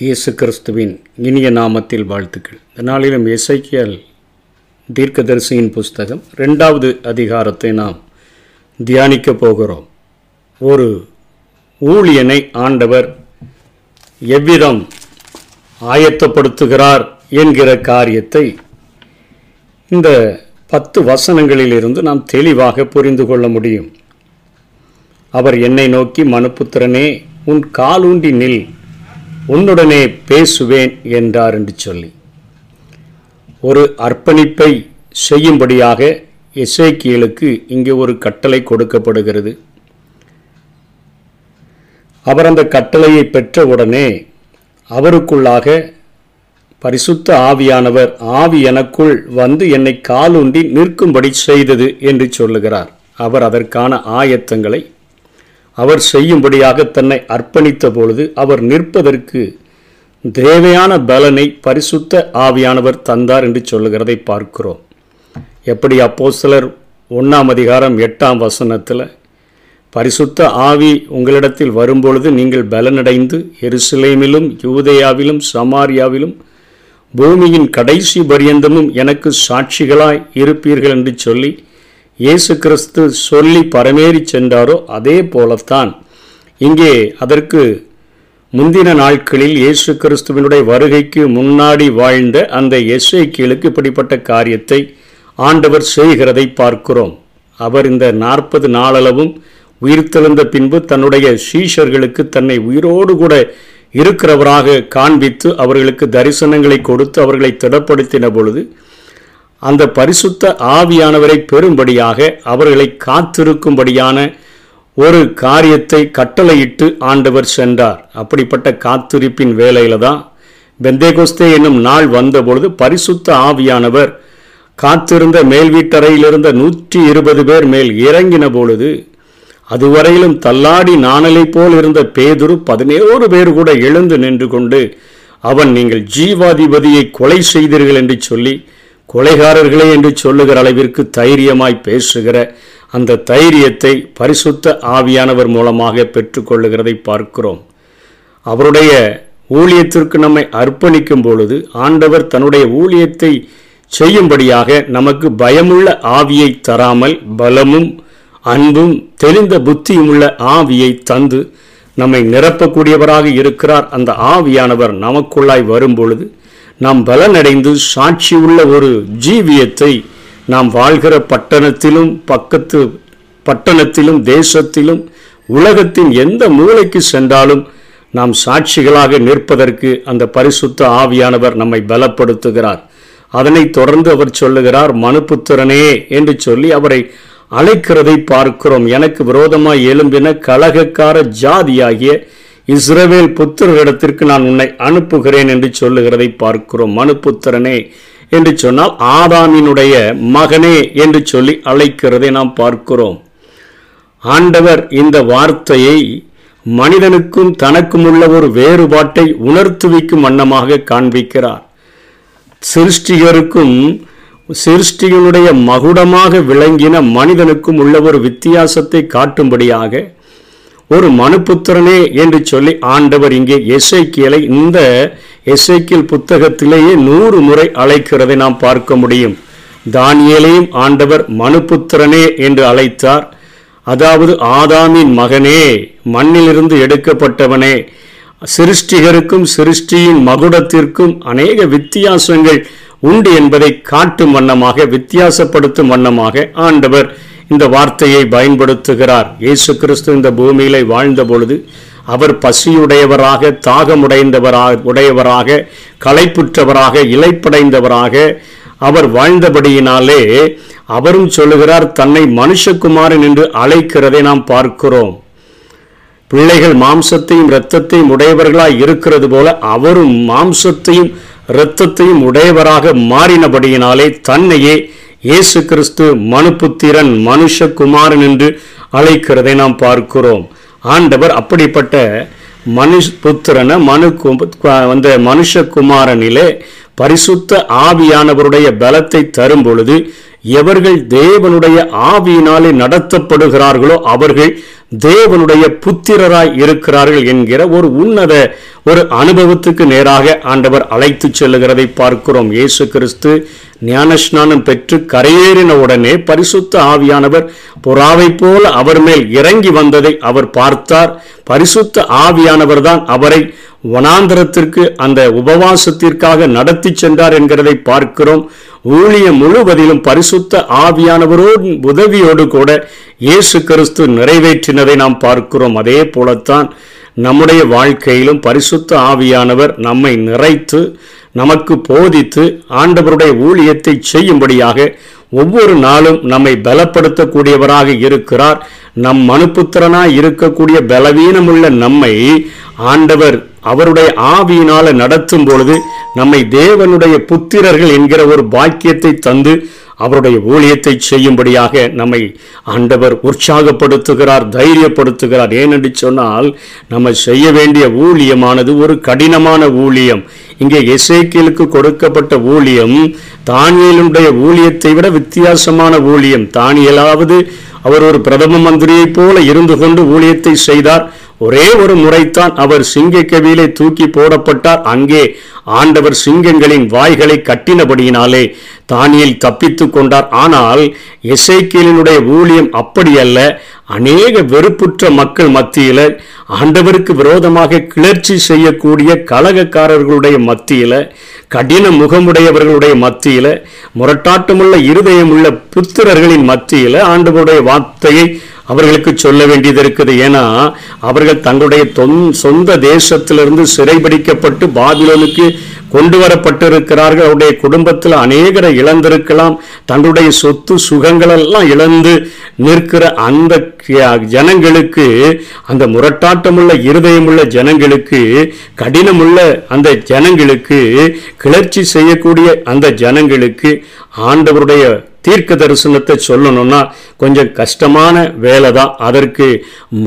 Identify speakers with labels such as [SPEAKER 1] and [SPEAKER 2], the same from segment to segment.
[SPEAKER 1] இயேசு கிறிஸ்துவின் இனிய நாமத்தில் வாழ்த்துக்கள். இந்த நாளிலும் இசைக்கியல் தீர்க்கதரிசியின் புஸ்தகம் ரெண்டாவது அதிகாரத்தை நாம் தியானிக்க போகிறோம். ஒரு ஊழியனை ஆண்டவர் எவ்விதம் ஆயத்தப்படுத்துகிறார் என்கிற காரியத்தை இந்த பத்து வசனங்களிலிருந்து நாம் தெளிவாக புரிந்து கொள்ள முடியும். அவர் என்னை நோக்கி மனுப்புத்திரனே உன் காலூண்டி நில். உன்னுடனே பேசுவேன் என்றார் என்று சொல்லி. ஒரு அர்ப்பணிப்பை செய்யும்படியாக இசைக்கியலுக்கு இங்கே ஒரு கட்டளை கொடுக்கப்படுகிறது. அவர் அந்த கட்டளையை பெற்றவுடனே அவருக்குள்ளாக பரிசுத்த ஆவியானவர் ஆவி எனக்குள் வந்து என்னை காலூண்டி நிற்கும்படி செய்தது என்று சொல்லுகிறார். அவர் அதற்கான ஆயத்தங்களை அவர் செய்யும்படியாக தன்னை அர்ப்பணித்த பொழுது அவர் நிற்பதற்கு தேவையான பலனை பரிசுத்த ஆவியானவர் தந்தார் என்று சொல்லுகிறதை பார்க்கிறோம். எப்படி அப்போ சிலர் ஒன்றாம் அதிகாரம் எட்டாம் வசனத்தில் பரிசுத்த ஆவி உங்களிடத்தில் வரும்பொழுது நீங்கள் பலனடைந்து எருசலேமிலும் யூதேயாவிலும் சமாரியாவிலும் பூமியின் கடைசி பரியந்தமும் எனக்கு சாட்சிகளாய் இருப்பீர்கள் என்று சொல்லி இயேசு கிறிஸ்து சொல்லி பரமேறி சென்றாரோ அதே போலத்தான். இங்கே அதற்கு முந்தின நாட்களில் இயேசு கிறிஸ்துவினுடைய வருகைக்கு முன்னாடி வாழ்ந்த அந்த எஸ்ஐக்கியலுக்கு இப்படிப்பட்ட காரியத்தை ஆண்டவர் செய்கிறதை பார்க்கிறோம். அவர் இந்த நாற்பது நாளளவும் உயிர்த்தெழுந்த பின்பு தன்னுடைய சீஷர்களுக்கு தன்னை உயிரோடு கூட இருக்கிறவராக காண்பித்து அவர்களுக்கு தரிசனங்களை கொடுத்து அவர்களை திடப்படுத்தின பொழுது அந்த பரிசுத்த ஆவியானவரை பெறும்படியாக அவர்களை காத்திருக்கும்படியான ஒரு காரியத்தை கட்டளையிட்டு ஆண்டவர் சென்றார். அப்படிப்பட்ட காத்திருப்பின் வேலையில தான் பெந்தேகோஸ்தே என்னும் நாள் வந்தபொழுது பரிசுத்த ஆவியானவர் காத்திருந்த மேல் வீட்டறையிலிருந்த நூற்றி இருபது பேர் மேல் இறங்கின பொழுது அதுவரையிலும் தள்ளாடி நாணலை போல் இருந்த பேதுரு பதினேழு பேர் கூட எழுந்து நின்று கொண்டு அவன் நீங்கள் ஜீவாதிபதியை கொலை செய்தீர்கள் என்று சொல்லி கொலைகாரர்களே என்று சொல்லுகிற அளவிற்கு தைரியமாய் பேசுகிற அந்த தைரியத்தை பரிசுத்த ஆவியானவர் மூலமாக பெற்றுக்கொள்ளுகிறதை பார்க்கிறோம். அவருடைய ஊழியத்திற்கு நம்மை அர்ப்பணிக்கும் பொழுது ஆண்டவர் தன்னுடைய ஊழியத்தை செய்யும்படியாக நமக்கு பயமுள்ள ஆவியை தராமல் பலமும் அன்பும் தெளிந்த புத்தியும் உள்ள ஆவியை தந்து நம்மை நிரப்பக்கூடியவராக இருக்கிறார் அந்த ஆவியானவர் நமக்குள்ளாய் வரும்பொழுது நாம் பலனடைந்து சாட்சி உள்ள ஒரு ஜீவியத்தை நாம் வாழ்கிற பட்டணத்திலும் பக்கத்து பட்டணத்திலும் தேசத்திலும் உலகத்தின் எந்த மூலைக்கு சென்றாலும் நாம் சாட்சிகளாக நிற்பதற்கு அந்த பரிசுத்த ஆவியானவர் நம்மை பலப்படுத்துகிறார். அதனைத் தொடர்ந்து அவர் சொல்லுகிறார் மனுப்புத்திறனே என்று சொல்லி அவரை அழைக்கிறதை பார்க்கிறோம். எனக்கு விரோதமாய் எழும்பின கலகக்கார ஜாதியாகிய இஸ்ரவேல் புத்திரரிடத்திற்கு நான் உன்னை அனுப்புகிறேன் என்று சொல்லுகிறதை பார்க்கிறோம். மனுப்புத்திரனே என்று சொன்னால் ஆதாமினுடைய மகனே என்று சொல்லி அழைக்கிறதை நாம் பார்க்கிறோம். ஆண்டவர் இந்த வார்த்தையை மனிதனுக்கும் தனக்கும் உள்ள ஒரு வேறுபாட்டை உணர்த்துவிக்கும் வண்ணமாக காண்பிக்கிறார். சிருஷ்டிகருக்கும் சிருஷ்டிகளுடைய மகுடமாக விளங்கின மனிதனுக்கும் உள்ள ஒரு வித்தியாசத்தை காட்டும்படியாக ஒரு மனுப்புத்திரனே என்று சொல்லி ஆண்டவர் இங்கே எசைக்கியலை இந்த எசைக்கியல் புத்தகத்திலேயே நூறு முறை அழைக்கிறதை நாம் பார்க்க முடியும். தானியலையும் ஆண்டவர் மனுப்புத்திரனே என்று அழைத்தார். அதாவது ஆதாமின் மகனே மண்ணிலிருந்து எடுக்கப்பட்டவனே சிருஷ்டிகருக்கும் சிருஷ்டியின் மகுடத்திற்கும் அநேக வித்தியாசங்கள் உண்டு என்பதை காட்டும் வண்ணமாக வித்தியாசப்படுத்தும் வண்ணமாக ஆண்டவர் இந்த வார்த்தையை பயன்படுத்துகிறார். இயேசு கிறிஸ்து இந்த பூமியில வாழ்ந்த பொழுது அவர் பசியுடையவராக தாகமுடைந்தவராக உடையவராக களைப்புற்றவராக இலைப்படைந்தவராக அவர் வாழ்ந்தபடியினாலே அவரும் சொல்லுகிறார் தன்னை மனுஷகுமாரன் என்று அழைக்கிறதை நாம் பார்க்கிறோம். பிள்ளைகள் மாம்சத்தையும் இரத்தத்தையும் உடையவர்களாய் இருக்கிறது போல அவரும் மாம்சத்தையும் இரத்தத்தையும் உடையவராக மாறினபடியினாலே தன்னையே இயேசு கிறிஸ்து மனுபுத்திரன் மனுஷகுமாரன் என்று அழைக்கிறதை நாம் பார்க்கிறோம். ஆண்டவர் அப்படிப்பட்ட மனுஷ் புத்திரனை மனு அந்த மனுஷகுமாரனிலே பரிசுத்த ஆவியானவருடைய பலத்தை தரும் பொழுது எவர்கள் தேவனுடைய ஆவியினாலே நடத்தப்படுகிறார்களோ அவர்கள் தேவனுடைய புத்திரராய் இருக்கிறார்கள் என்கிற ஒரு உன்னத ஒரு அனுபவத்துக்கு நேராக ஆண்டவர் அழைத்து செல்லுகிறதை பார்க்கிறோம். இயேசு கிறிஸ்து ஞானஸ்நானம் பெற்று கரையேறின உடனே பரிசுத்த ஆவியானவர் புறாவை போல அவர் மேல் இறங்கி வந்ததை அவர் பார்த்தார். பரிசுத்த ஆவியானவர் தான் அவரை வனாந்தரத்திற்கு அந்த உபவாசத்திற்காக நடத்தி சென்றார் என்கிறதை பார்க்கிறோம். ஊழியம் முழுவதிலும் பரிசுத்த ஆவியானவரோடு உதவியோடு கூட இயேசு கிறிஸ்து நிறைவேற்றினதை நாம் பார்க்கிறோம். அதே போலத்தான் நம்முடைய வாழ்க்கையிலும் பரிசுத்த ஆவியானவர் நம்மை நிறைத்து நமக்கு போதித்து ஆண்டவருடைய ஊழியத்தை செய்யும்படியாக ஒவ்வொரு நாளும் நம்மை பலப்படுத்தக்கூடியவராக இருக்கிறார். நம் மனுப்புத்திரனாய் இருக்கக்கூடிய பலவீனமுள்ள நம்மை ஆண்டவர் அவருடைய ஆவியினால நடத்தும் பொழுது நம்மை தேவனுடைய புத்திரர்கள் என்கிற ஒரு பாக்கியத்தை தந்து அவருடைய ஊழியத்தை செய்யும்படியாக நம்மை ஆண்டவர் உற்சாகப்படுத்துகிறார் தைரியப்படுத்துகிறார். ஏனென்று சொன்னால் நம்ம செய்ய வேண்டிய ஊழியமானது ஒரு கடினமான ஊழியம். இங்கே எசேக்கியலுக்கு கொடுக்கப்பட்ட ஊழியம் தானியலுடைய ஊழியத்தை விட வித்தியாசமான ஊழியம். தானியலாவது அவர் ஒரு பிரதம மந்திரியைப் போல இருந்து கொண்டு ஊழியத்தை செய்தார். ஒரே ஒரு முறைத்தான் அவர் சிங்க கவியிலே தூக்கி போடப்பட்டார். அங்கே ஆண்டவர் சிங்கங்களின் வாய்களை கட்டினபடியினாலே தானியில் தப்பித்து கொண்டார். ஆனால் எசைக்கியலினுடைய ஊழியம் அப்படியல்ல அநேக வெறுப்புற்ற மக்கள் மத்தியில ஆண்டவருக்கு விரோதமாக கிளர்ச்சி செய்யக்கூடிய கலகக்காரர்களுடைய மத்தியில கடின முகமுடையவர்களுடைய மத்தியில முரட்டாட்டமுள்ள இருதயமுள்ள புத்திரர்களின் மத்தியில ஆண்டவருடைய வார்த்தையை அவர்களுக்கு சொல்ல வேண்டியது இருக்குது. ஏன்னா அவர்கள் தங்களுடைய தொன்- சொந்த தேசத்திலிருந்து சிறைபிடிக்கப்பட்டு பாபிலோனுக்கு கொண்டு வரப்பட்டிருக்கிறார்கள் அவருடைய குடும்பத்தில் அநேகரை இழந்திருக்கலாம். தங்களுடைய சொத்து சுகங்களெல்லாம் இழந்து நிற்கிற அந்த க- ஜனங்களுக்கு அந்த முரட்டாட்டமுள்ள இருதயமுள்ள ஜனங்களுக்கு கடினமுள்ள அந்த ஜனங்களுக்கு கிளர்ச்சி செய்யக்கூடிய அந்த ஜனங்களுக்கு ஆண்டவருடைய தீர்க்க தரிசனத்தை சொல்லணும்னா கொஞ்சம் கஷ்டமான வேலை தான் அதற்கு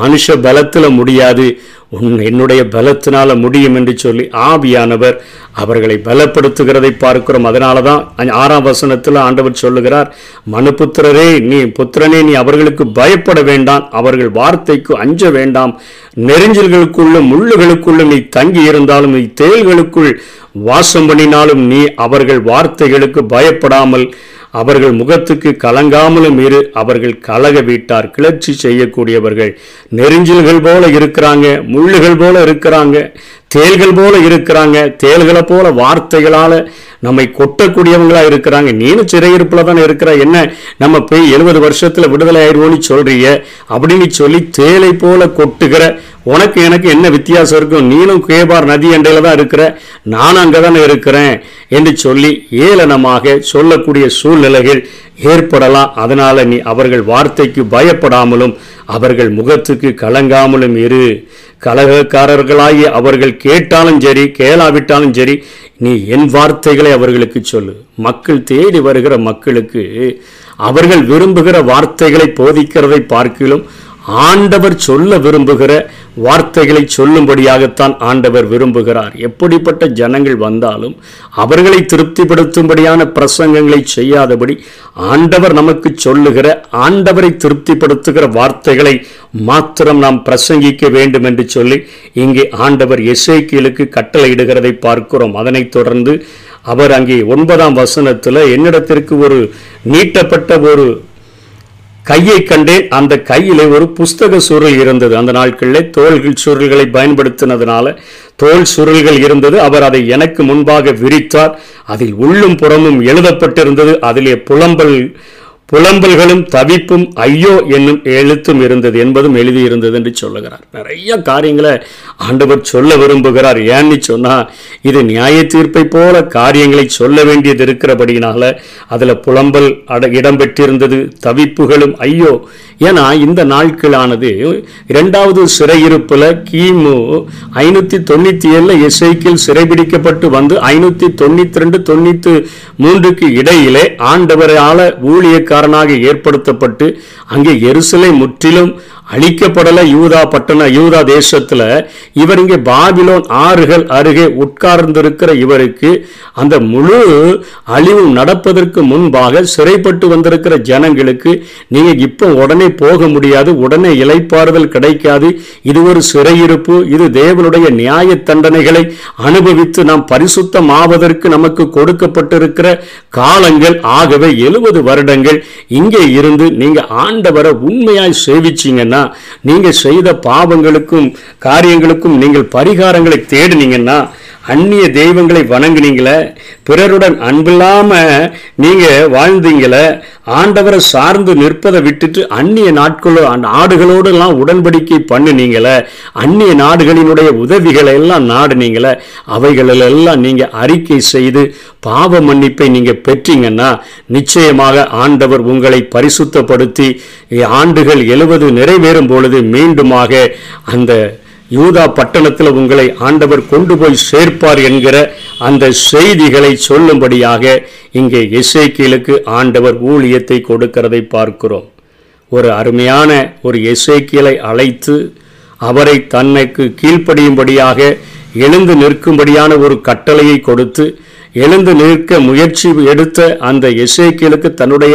[SPEAKER 1] மனுஷ பலத்தில் முடியாது. உன் என்னுடைய பலத்தினால முடியும் என்று சொல்லி ஆவியானவர் அவர்களை பலப்படுத்துகிறதை பார்க்கிறோம். அதனால தான் ஆறாம் வசனத்தில் ஆண்டவர் சொல்லுகிறார் மனுபுத்திரரே நீ புத்திரனே நீ அவர்களுக்கு பயப்பட வேண்டாம். அவர்கள் வார்த்தைக்கு அஞ்ச வேண்டாம். நெருஞ்சல்களுக்குள்ளும் முள்ளுகளுக்குள்ளும் நீ தங்கி இருந்தாலும் நீ தேள்களுக்குள் வாசம் பண்ணினாலும் நீ அவர்கள் வார்த்தைகளுக்கு பயப்படாமல் அவர்கள் முகத்துக்கு கலங்காமலும் இரு அவர்கள் கலக வீட்டார் கிளர்ச்சி செய்யக்கூடியவர்கள். நெறிஞ்சில்கள் போல இருக்கிறாங்க முள்ளுகள் போல இருக்கிறாங்க. தேள்கள் போல இருக்கிறாங்க. தேள்களை போல வார்த்தைகளால் நம்மை கொட்டக்கூடியவங்களா இருக்கிறாங்க. நீனும் சிறையிருப்பில் தானே இருக்கிற. என்ன நம்ம போய் எழுபது வருஷத்தில் விடுதலை ஆயிடுவோன்னு சொல்றீங்க? அப்படின்னு சொல்லி தேலை போல கொட்டுகிற உனக்கு எனக்கு என்ன வித்தியாசம் இருக்கும் நீனும் கேபார் நதி அண்டையில் தான் இருக்கிற நானும் அங்கே தானே இருக்கிறேன் என்று சொல்லி ஏளனமாக சொல்லக்கூடிய சூழ்நிலைகள் ஏற்படலாம். அதனால நீ அவர்கள் வார்த்தைக்கு பயப்படாமலும் அவர்கள் முகத்துக்கு கலங்காமலும் இரு. கலகக்காரர்களாகி அவர்கள் கேட்டாலும் சரி கேளாவிட்டாலும் சரி நீ என் வார்த்தைகளை அவர்களுக்கு சொல்லு. மக்கள் தேடி வருகிற மக்களுக்கு அவர்கள் விரும்புகிற வார்த்தைகளை போதிக்கிறதை பார்க்கிலும் ஆண்டவர் சொல்ல விரும்புகிற வார்த்தைகளை சொல்லும்படியாகத்தான் ஆண்டவர் விரும்புகிறார். எப்படிப்பட்ட ஜனங்கள் வந்தாலும் அவர்களை திருப்திப்படுத்தும்படியான பிரசங்கங்களை செய்யாதபடி ஆண்டவர் நமக்கு சொல்லுகிற ஆண்டவரை திருப்திப்படுத்துகிற வார்த்தைகளை மாத்திரம் நாம் பிரசங்கிக்க வேண்டும் என்று சொல்லி இங்கே ஆண்டவர் எசைக்கியலுக்கு கட்டளையிடுகிறதை பார்க்கிறோம். அதனைத் தொடர்ந்து அவர் அங்கே ஒன்பதாம் வசனத்தில் என்னிடத்திற்கு ஒரு நீட்டப்பட்ட ஒரு கையை கண்டேன் அந்த கையிலே ஒரு புஸ்தக சுருள் இருந்தது. அந்த நாட்களில் தோள்கள் சுருள்களை பயன்படுத்தினதுனால தோல் சுருள்கள் இருந்தது. அவர் அதை எனக்கு முன்பாக விரித்தார். அதில் உள்ளும் புறமும் எழுதப்பட்டிருந்தது. அதிலே புலம்பல் புலம்பல்களும் தவிப்பும் ஐயோ என்னும் எழுத்தும் இருந்தது என்பதும் எழுதியிருந்தது என்று சொல்லுகிறார். நிறைய காரியங்களை ஆண்டவர் சொல்ல விரும்புகிறார். ஏன்னு சொன்னா இது நியாய தீர்ப்பை போல காரியங்களை சொல்ல வேண்டியது இருக்கிறபடியினால அதுல புலம்பல் அட இடம்பெற்றிருந்தது தவிப்புகளும் ஐயோ! ஏன்னா இந்த நாட்களானது இரண்டாவது சிறையிருப்புல கிமு ஐநூத்தி தொண்ணூத்தி ஏழுல இசைக்கில் சிறைபிடிக்கப்பட்டு வந்து ஐநூத்தி தொண்ணூத்தி ரெண்டு தொண்ணூத்தி மூன்றுக்கு இடையிலே ஆண்டவரால ஊழியக்காரனாக ஏற்படுத்தப்பட்டு அங்கே எருசலை முற்றிலும் அழிக்கப்படலை யூதா பட்டண யூதா தேசத்தில் இவர் இங்கே பாபிலோன் ஆறுகள் அருகே உட்கார்ந்திருக்கிற இவருக்கு அந்த முழு அழிவும் நடப்பதற்கு முன்பாக சிறைப்பட்டு வந்திருக்கிற ஜனங்களுக்கு நீங்கள் இப்போ உடனே போக முடியாது உடனே இலைப்பாறுதல் கிடைக்காது. இது ஒரு சிறையிருப்பு இது தேவனுடைய நியாய தண்டனைகளை அனுபவித்து நாம் பரிசுத்தமாவதற்கு நமக்கு கொடுக்கப்பட்டிருக்கிற காலங்கள் ஆகவே எழுபது வருடங்கள் இங்கே இருந்து நீங்கள் ஆண்டவரை உண்மையாய் சேவிச்சிங்கன்னா நீங்கள் செய்த பாவங்களுக்கும் காரியங்களுக்கும் நீங்கள் பரிகாரங்களை தேடினீங்கன்னா அந்நிய தெய்வங்களை வணங்குனீங்களே பிறருடன் அன்பில்லாமல் நீங்கள் வாழ்ந்தீங்களே ஆண்டவரை சார்ந்து நிற்பதை விட்டுட்டு அந்நிய நாட்களோ நாடுகளோடு எல்லாம் உடன்படிக்கை பண்ணினீங்களே அந்நிய நாடுகளினுடைய உதவிகளை எல்லாம் நாடுனீங்களே அவைகளெல்லாம் நீங்கள் அறிக்கை செய்து பாவ மன்னிப்பை நீங்கள் பெற்றீங்கன்னா நிச்சயமாக ஆண்டவர் உங்களை பரிசுத்தப்படுத்தி ஆண்டுகள் எழுவது நிறைவேறும் பொழுது மீண்டுமாக அந்த யூதா பட்டணத்தில் உங்களை ஆண்டவர் கொண்டு போய் சேர்ப்பார் என்கிற அந்த செய்திகளை சொல்லும்படியாக இங்கே எசேக்கியலுக்கு ஆண்டவர் ஊழியத்தை கொடுக்கிறதை பார்க்கிறோம். ஒரு அருமையான ஒரு எசேக்கியலை அழைத்து அவரை தன்னைக்கு கீழ்ப்படியும்படியாக எழுந்து நிற்கும்படியான ஒரு கட்டளையை கொடுத்து எழுந்து நிற்க முயற்சி எடுத்த அந்த எசேக்கியலுக்கு தன்னுடைய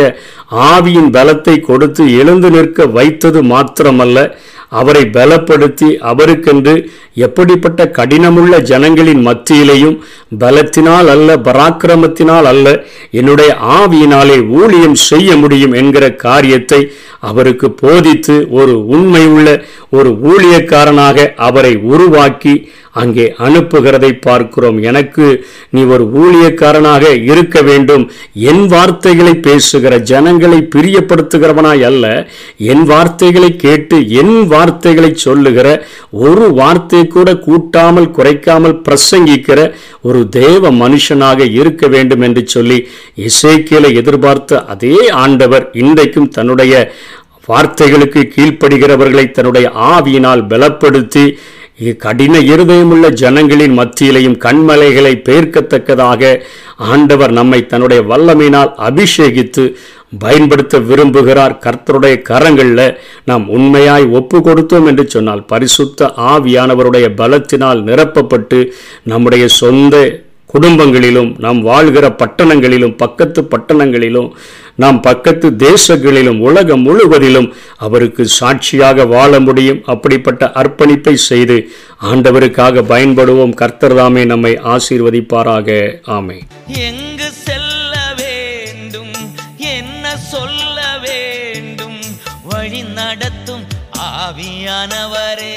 [SPEAKER 1] ஆவியின் பலத்தை கொடுத்து எழுந்து நிற்க வைத்தது மாத்திரமல்ல அவரை பலப்படுத்தி அவருக்கென்று எப்படிப்பட்ட கடினமுள்ள ஜனங்களின் மத்தியிலேயும் பலத்தினால் அல்ல பராக்கிரமத்தினால் அல்ல என்னுடைய ஆவியினாலே ஊழியம் செய்ய முடியும் என்கிற காரியத்தை அவருக்கு போதித்து ஒரு உண்மையுள்ள ஒரு ஊழியக்காரனாக அவரை உருவாக்கி அங்கே அனுப்புகிறதை பார்க்கிறோம். எனக்கு நீ ஒரு ஊழியக்காரனாக இருக்க வேண்டும். என் வார்த்தைகளை பேசுகிற ஜனங்கள் வார்த்தைகளை பிரியப்படுத்துகிறவனாய் அல்ல என் வார்த்தைகளை கேட்டு என் வார்த்தைகளை சொல்லுகிற ஒரு வார்த்தை கூட கூட்டாமல் குறைக்காமல் பிரசங்கிக்கிற ஒரு தேவ மனுஷனாக இருக்க வேண்டும் என்று சொல்லி இசைக்கியலை எதிர்பார்த்த அதே ஆண்டவர் இன்றைக்கும் தன்னுடைய வார்த்தைகளுக்கு கீழ்ப்படுகிறவர்களை தன்னுடைய ஆவியினால் பலப்படுத்தி கடின இருதயமுள்ள ஜனங்களின் மத்தியிலையும் கண்மலைகளை பெயர்க்கத்தக்கதாக ஆண்டவர் நம்மை தன்னுடைய வல்லமையினால் அபிஷேகித்து பயன்படுத்த விரும்புகிறார் கர்த்தருடைய கரங்களில் நாம் உண்மையாய் ஒப்பு கொடுத்தோம் என்று சொன்னால் பரிசுத்த ஆவியானவருடைய பலத்தினால் நிரப்பப்பட்டு நம்முடைய சொந்த குடும்பங்களிலும் நாம் வாழ்கிற பட்டணங்களிலும் பக்கத்து பட்டணங்களிலும் நாம் பக்கத்து தேசங்களிலும் உலகம் முழுவதிலும் அவருக்கு சாட்சியாக வாழ முடியும். அப்படிப்பட்ட அர்ப்பணிப்பை செய்து ஆண்டவருக்காக பயன்படுவோம். கர்த்தர் தாமே நம்மை ஆசீர்வதிப்பாராக. ஆமை
[SPEAKER 2] எங்கு ஆவியானவரே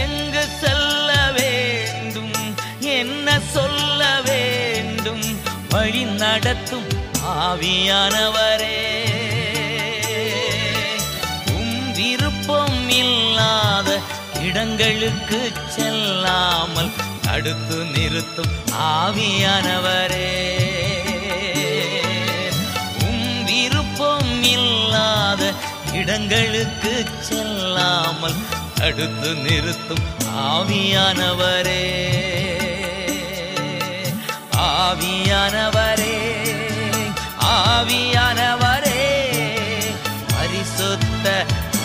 [SPEAKER 2] எங்கு செல்ல வேண்டும் என்ன சொல்ல வேண்டும் வழி நடத்தும் ஆவியானவரே. உம் விருப்பம் இல்லாத இடங்களுக்கு செல்லாமல் தடுத்து நிறுத்தும் ஆவியானவரே. இடங்களுக்கு செல்லாமல் தடுத்து நிறுத்தும் ஆவியானவரே. ஆவியானவரே ஆவியானவரே. பரிசுத்த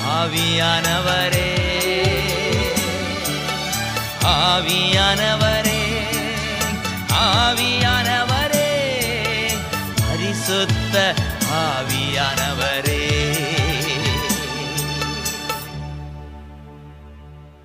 [SPEAKER 2] ஆவியானவரே. ஆவியானவர்